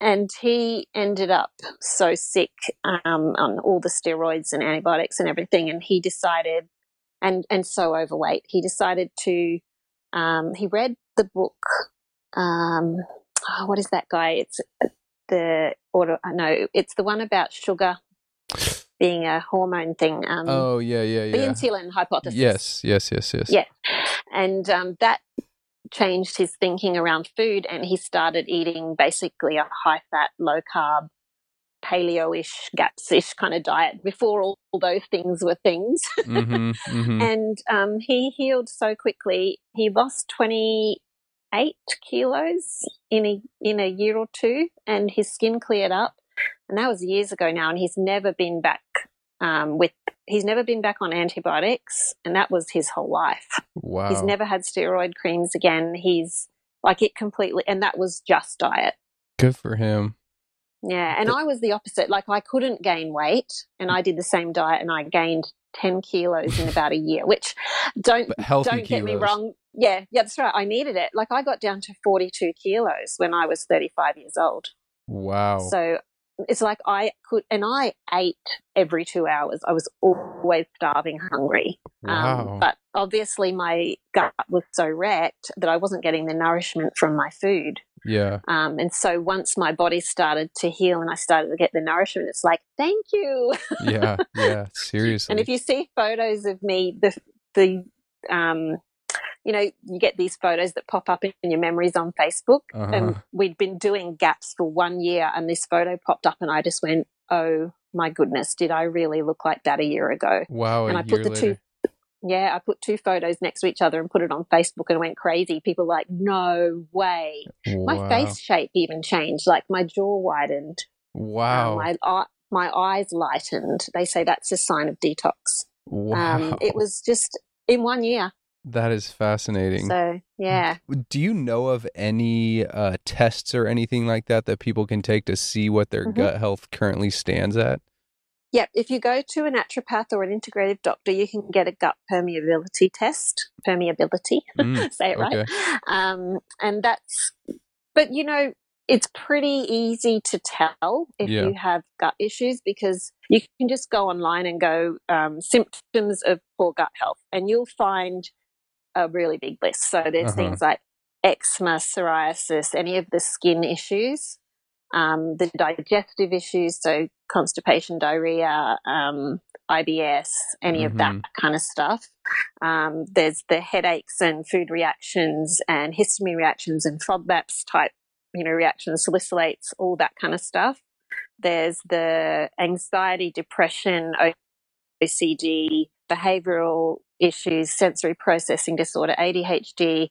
and he ended up so sick um, on all the steroids and antibiotics and everything and he decided and and so overweight he decided to um, he read the book um, oh, what is that guy? It's the auto. No, it's the one about sugar being a hormone thing. Um, oh yeah, yeah, yeah. The insulin hypothesis. Yes, yes, yes, yes. Yeah, and um, that changed his thinking around food, and he started eating basically a high fat, low carb, paleo-ish, GAPS-ish kind of diet before all, all those things were things. mm-hmm, mm-hmm. And um, he healed so quickly. He lost twenty eight kilos in a in a year or two, and his skin cleared up and that was years ago now. And he's never been back um, with. He's never been back on antibiotics, and that was his whole life. Wow. He's never had steroid creams again. He's like it completely, and that was just diet. Good for him. Yeah, and I was the opposite. Like I couldn't gain weight, and I did the same diet, and I gained ten kilos in about a year. Which don't don't kilos. get me wrong. Yeah, yeah, that's right. I needed it. Like I got down to forty two kilos when I was thirty five years old. Wow. So it's like I could, and I ate every two hours. I was always starving, hungry. Um, wow. Um, but obviously, my gut was so wrecked that I wasn't getting the nourishment from my food. Yeah. Um, and so once my body started to heal and I started to get the nourishment, it's like, thank you. yeah. Yeah. Seriously. and if you see photos of me, the the um, you know, you get these photos that pop up in your memories on Facebook. Uh-huh. And we'd been doing gaps for one year, and this photo popped up, and I just went, "Oh my goodness, did I really look like that a year ago?" Wow! And I put the later. two. Yeah, I put two photos next to each other and put it on Facebook and went crazy. People were like, no way. Wow. My face shape even changed. Like my jaw widened. Wow. Um, my, my eyes lightened. They say that's a sign of detox. Wow. Um, it was just in one year. That is fascinating. So, yeah. Do you know of any uh, tests or anything like that that people can take to see what their Mm-hmm. gut health currently stands at? Yep. If you go to a naturopath or an integrative doctor, you can get a gut permeability test. Permeability, Mm, say it right. okay. Um, and that's, but you know, it's pretty easy to tell if Yeah. you have gut issues because you can just go online and go um, symptoms of poor gut health, and you'll find a really big list. So there's Uh-huh. things like eczema, psoriasis, any of the skin issues, um, the digestive issues, so constipation, diarrhea, um, IBS, any of that Mhm. kind of stuff. Um, there's the headaches and food reactions and histamine reactions and FODMAPs type, you know, reactions, salicylates, all that kind of stuff. There's the anxiety, depression, OCD, behavioral issues, sensory processing disorder, ADHD.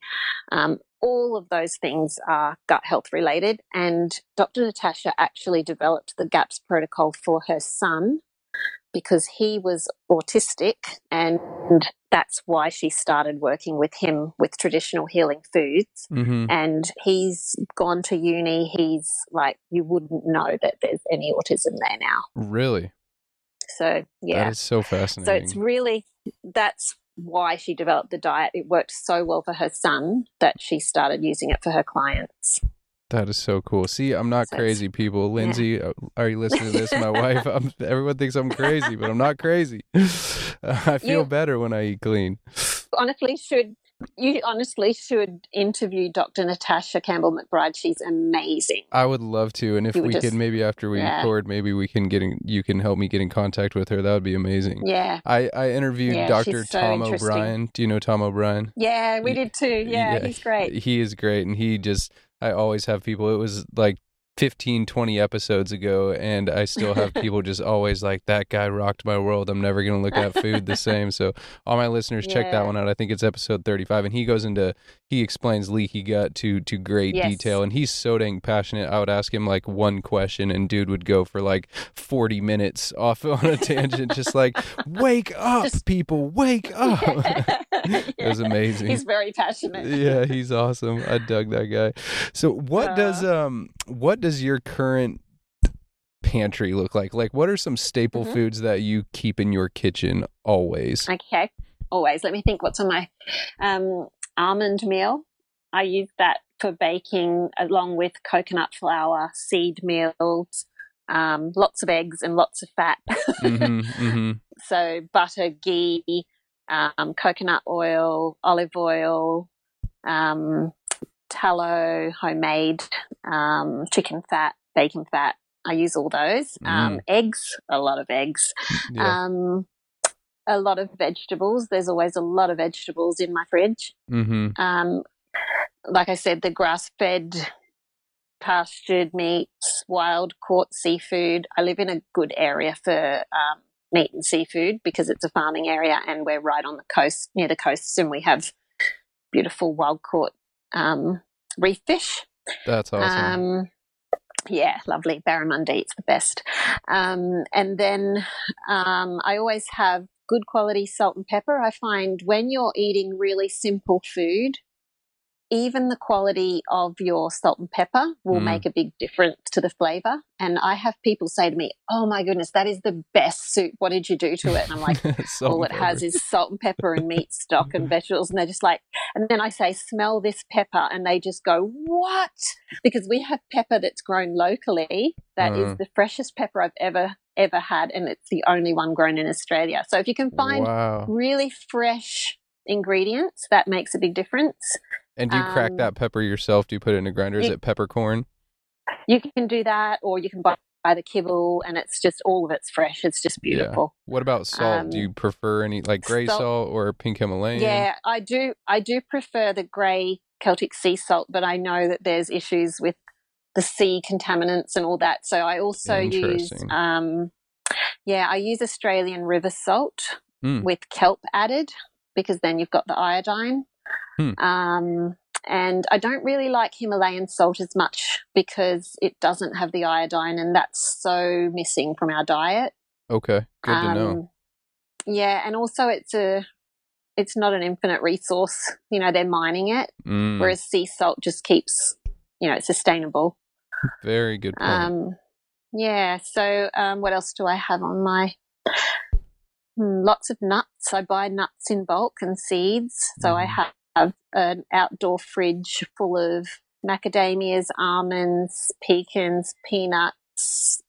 Um, all of those things are gut health related. And Dr. Natasha actually developed the GAPS protocol for her son because he was autistic and that's why she started working with him with traditional healing foods Mm-hmm. and he's gone to uni he's like you wouldn't know that there's any autism there now Really? So yeah That is so fascinating. so it's really that's why she developed the diet it worked so well for her son that she started using it for her clients That is so cool. See, I'm not So crazy, people. Lindsay, uh are you listening to this? My wife. I'm, everyone thinks I'm crazy, but I'm not crazy. I feel You- better when I eat clean. honestly should you honestly should interview Dr. Natasha Campbell McBride. She's amazing. I would love to, and if You we would could, maybe after we yeah. record, maybe we can get in, you can help me get in contact with her. That would be amazing. Yeah. I, I interviewed Yeah, Dr. so Tom. O'Bryan. Do you know Tom O'Bryan? Yeah, we did too. Yeah, he's great. He is great. And he just, I always have people, it was like 15, 20 episodes ago, and I still have people just always like, that guy rocked my world. I'm never going to look at food the same. So, all my listeners, check that one out. I think it's episode 35. And he goes into, he explains leaky gut to, to great Yes. detail. And he's so dang passionate. I would ask him like one question, and dude would go for like 40 minutes off on a tangent, just like, wake up, Just- people, wake up. It was amazing. He's very passionate. yeah, he's awesome. I dug that guy. So what does Uh-huh. um what does your current pantry look like? Like what are some staple Mhm. foods that you keep in your kitchen always? Okay. Always. Let me think what's on my um, almond meal. I use that for baking along with coconut flour, seed meals, um, lots of eggs and lots of fat. hmm hmm so butter, ghee, um, coconut oil, olive oil, um, tallow, homemade, um, chicken fat, bacon fat. I use all those. Um, Mm. eggs, a lot of eggs. Yeah. Um, a lot of vegetables. There's always a lot of vegetables in my fridge. mm-hmm. Um, like I said, the grass fed, pastured meats, wild caught seafood. I live in a good area for um, meat and seafood because it's a farming area and we're right on the coast, near the coast, and we have beautiful wild caught um, reef fish. That's awesome. Um, yeah, lovely. Barramundi, it's the best. Um, and then um, I always have good quality salt and pepper. I find when you're eating really simple food, even the quality of your salt and pepper will Mm. make a big difference to the flavor. And I have people say to me, Oh my goodness, that is the best soup. What did you do to it? And I'm like, all it has is salt and pepper and meat stock and vegetables. And they're just like, and then I say, smell this pepper. And they just go, what? Because we have pepper that's grown locally That is Mm. the freshest pepper I've ever, ever had. And it's the only one grown in Australia. So if you can find wow. really fresh ingredients, that makes a big difference. And do you crack um, that pepper yourself? Do you put it in a grinder? Is you- it peppercorn? You can do that, or you can buy, buy the kibble, and it's just all of it's fresh. It's just beautiful. What about salt? do Um, you prefer any like gray salt- salt, or pink Himalayan? Yeah, I do. I do prefer the grey Celtic sea salt, but I know that there's issues with the sea contaminants and all that. So I also use, um, yeah, I use Australian river salt Mm. with kelp added because then you've got the iodine. Hmm. Um, and I don't really like Himalayan salt as much because it doesn't have the iodine, and that's so missing from our diet. Okay. Good to know. Um, Yeah, and also it's a it's not an infinite resource. You know, they're mining it, Mm, whereas sea salt just keeps you know it's sustainable. very good point. Um, yeah. So um, what else do I have on my? Hmm, lots of nuts. I buy nuts in bulk and seeds. So I Mhm. have, have an outdoor fridge full of macadamias, almonds, pecans, peanuts,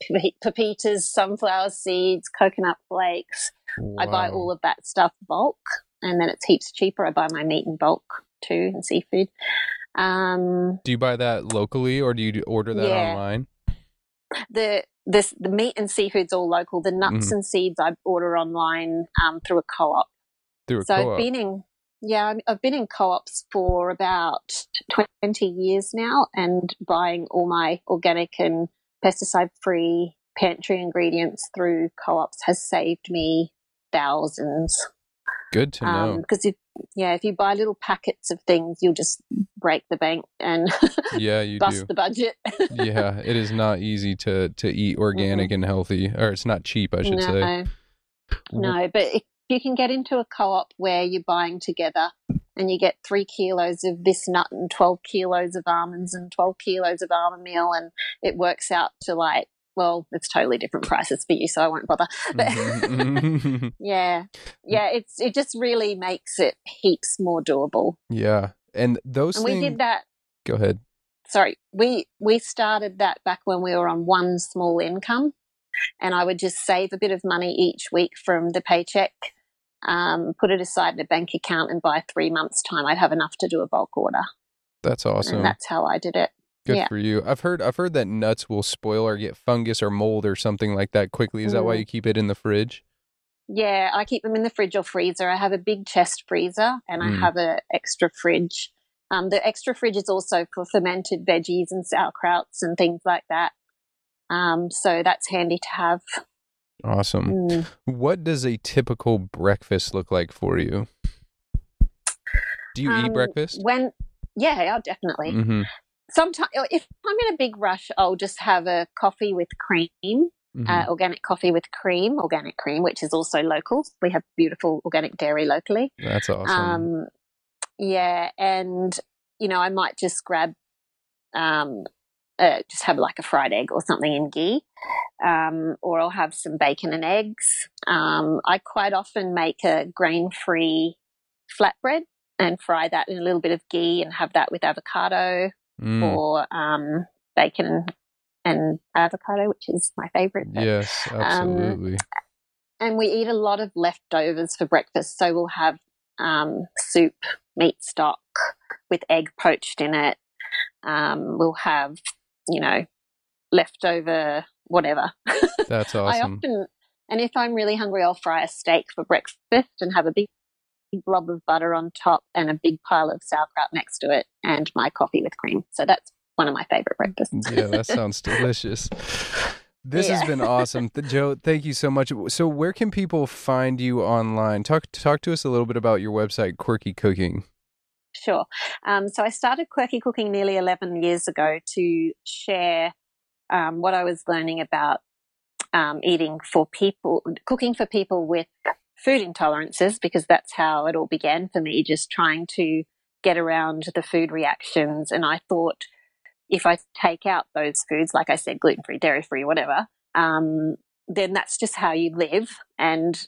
pepitas, sunflower seeds, coconut flakes. I buy all of that stuff bulk, and then it's heaps cheaper. I buy my meat in bulk too, and seafood. Um, Do you buy that locally, or do you order that Yeah. online? the this the meat and seafood's all local. The nuts Mhm. and seeds I order online um, through a co-op. Through a so co-op. I've been in yeah I've been in co-ops for about twenty years now, and buying all my organic and pesticide-free pantry ingredients through co-ops has saved me thousands. Good to know. Because if yeah, if you buy little packets of things, you'll just break the bank and yeah, you bust do. the budget. yeah, it is not easy to to eat organic and healthy, or it's not cheap, I should say. no, no, but if you can get into a co-op where you're buying together and you get three kilos of this nut and 12 kilos of almonds and 12 kilos of almond meal and it works out to like well it's totally different prices for you so i won't bother but Mhm. yeah yeah it's it just really makes it heaps more doable yeah, and those and we did that Go ahead. sorry we we started that back when we were on one small income and i would just save a bit of money each week from the paycheck um, put it aside in a bank account and by three months time i'd have enough to do a bulk order That's awesome. and that's how i did it Good yeah. for you. I've heard I've heard that nuts will spoil or get fungus or mold or something like that quickly. Is that why Mm. you keep it in the fridge? yeah i keep them in the fridge or freezer i have a big chest freezer and Mm. i have an extra fridge um, the extra fridge is also for fermented veggies and sauerkrauts and things like that um, so that's handy to have Awesome. Mm. What does a typical breakfast look like for you? Do you eat Um, breakfast? When, yeah, yeah, definitely. Mm-hmm. Sometimes, if I'm in a big rush, I'll just have a coffee with cream, Mm-hmm. uh, organic coffee with cream, organic cream, which is also local. We have beautiful organic dairy locally. That's awesome. Um, yeah, and you know, I might just grab, um, uh, just have like a fried egg or something in ghee, um, or I'll have some bacon and eggs. Um, I quite often make a grain-free flatbread and fry that in a little bit of ghee and have that with avocado Mm, or um, bacon and avocado, which is my favorite. but- yes, um, absolutely. and we eat a lot of leftovers for breakfast. So we'll have um, soup, meat stock with egg poached in it. Um, we'll have, you know, leftover whatever. That's awesome. I often, and if I'm really hungry, I'll fry a steak for breakfast and have a big blob of butter on top and a big pile of sauerkraut next to it and my coffee with cream. So that's one of my favorite breakfasts. yeah, that sounds delicious. This yeah. has been awesome, Jo. Thank you so much. So, where can people find you online? Talk talk to us a little bit about your website, Quirky Cooking. Sure. Um, so, I started Quirky Cooking nearly eleven years ago to share um, what I was learning about um, eating for people, cooking for people with food intolerances, because that's how it all began for me. Just trying to get around the food reactions, and I thought if I take out those foods, like I said, gluten free, dairy free, whatever, um, then that's just how you live, and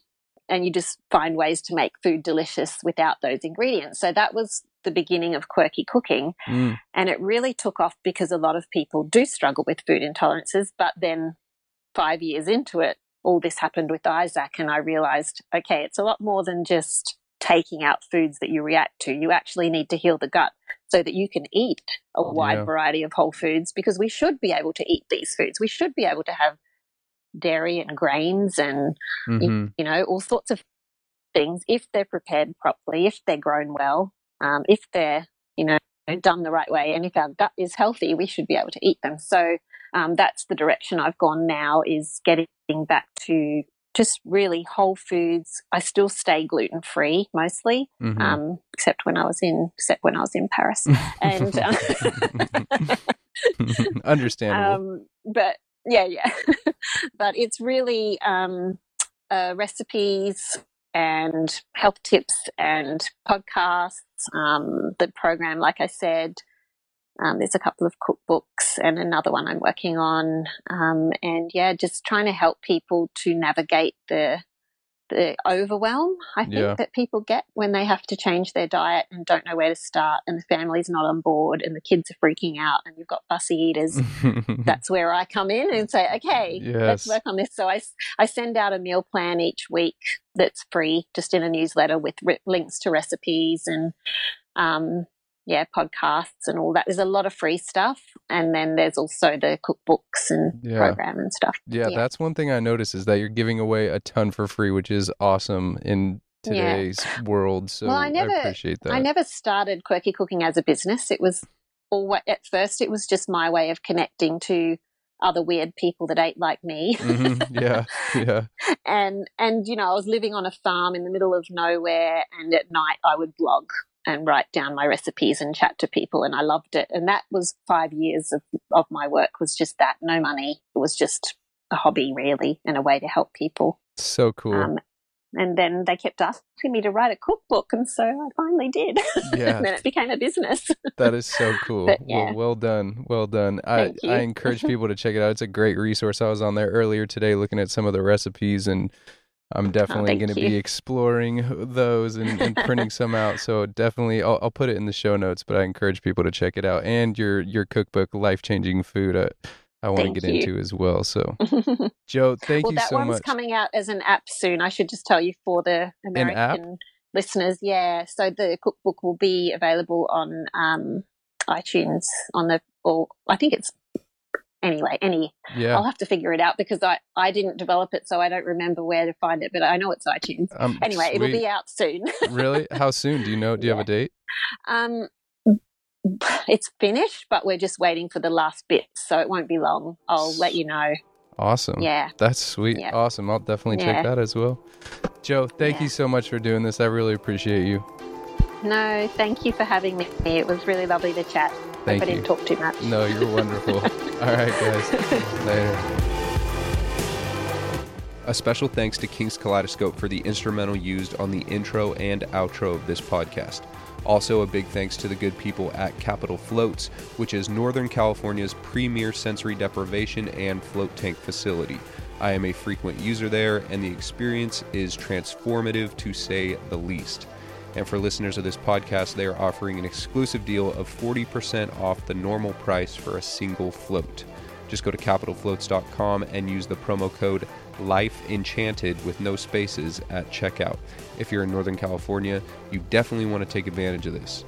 and you just find ways to make food delicious without those ingredients. So that was the beginning of quirky cooking, mm. and it really took off because a lot of people do struggle with food intolerances. But then, five years into it, all this happened with Isaac, and I realized, okay, it's a lot more than just taking out foods that you react to. You actually need to heal the gut so that you can eat a wide yeah. variety of whole foods because we should be able to eat these foods. We should be able to have dairy and grains and, mm-hmm. you, know, all sorts of things if they're prepared properly, if they're grown well, um, if they're, you know, done the right way. And if our gut is healthy, we should be able to eat them. So um, that's the direction I've gone now is getting back to just really whole foods. I still stay gluten free mostly, mm-hmm. um, except when I was in except when I was in Paris. and uh, understandable. Um, but yeah, yeah. but it's really um, uh, recipes and health tips and podcasts. Um, the program, like I said, um, there's a couple of cookbooks and another one I'm working on. Um, and yeah, just trying to help people to navigate the the overwhelm I think yeah. that people get when they have to change their diet and don't know where to start and the family's not on board and the kids are freaking out and you've got fussy eaters. That's where I come in and say, okay, yes. let's work on this. So I, I send out a meal plan each week that's free, just in a newsletter with re- links to recipes and um, yeah, podcasts and all that. There's a lot of free stuff, and then there's also the cookbooks and yeah. program and stuff. Yeah, yeah, that's one thing I notice is that you're giving away a ton for free, which is awesome in today's yeah. world. So well, I, never, I appreciate that. I never started quirky cooking as a business. It was all at first it was just my way of connecting to other weird people that ate like me. mm-hmm. Yeah, yeah. and and you know, I was living on a farm in the middle of nowhere, and at night I would blog and write down my recipes and chat to people and I loved it. And that was five years of, of my work was just that, no money. It was just a hobby really and a way to help people. So cool. Um, and then they kept asking me to write a cookbook and so I finally did. Yeah. and then it became a business. that is so cool. But, yeah. well, well done. Well done. I, I encourage people to check it out. It's a great resource. I was on there earlier today looking at some of the recipes and I'm oh, definitely oh, going to be exploring those and, and printing some out. So definitely, I'll, I'll, put it in the show notes. But I encourage people to check it out and your your cookbook, life changing food. I, I want to get you. into as well. So, Jo, thank well, you so much. That one's coming out as an app soon. I should just tell you for the American listeners. Yeah, so the cookbook will be available on um, iTunes on the or I think it's anyway, any. Yeah. I'll have to figure it out because I, I didn't develop it, so I don't remember where to find it, but I know it's iTunes. Um, anyway, sweet. it'll be out soon. really? How soon? Do you know? Do you yeah. have a date? Um, it's finished, but we're just waiting for the last bit, so it won't be long. I'll let you know. Awesome. Yeah. That's sweet. Yeah. Awesome. I'll definitely check that as well. Jo, thank you so much for doing this. I really appreciate you. No, thank you for having me. It was really lovely to chat. Thank. I didn't talk too much. No, you're wonderful. All right, guys. Later. A special thanks to King's Kaleidoscope for the instrumental used on the intro and outro of this podcast. Also, a big thanks to the good people at Capital Floats, which is Northern California's premier sensory deprivation and float tank facility. I am a frequent user there, and the experience is transformative to say the least. And for listeners of this podcast, they are offering an exclusive deal of 40% off the normal price for a single float. Just go to capitalfloats.com and use the promo code LifeEnchanted with no spaces at checkout. If you're in Northern California, you definitely want to take advantage of this.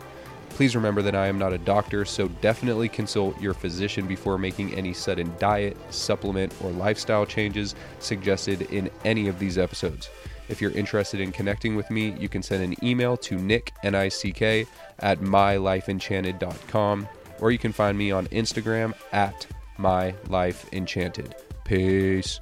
Please remember that I am not a doctor, so definitely consult your physician before making any sudden diet, supplement, or lifestyle changes suggested in any of these episodes. If you're interested in connecting with me, you can send an email to nick, N-I-C-K, at mylifeenchanted.com, or you can find me on Instagram at mylifeenchanted. Peace.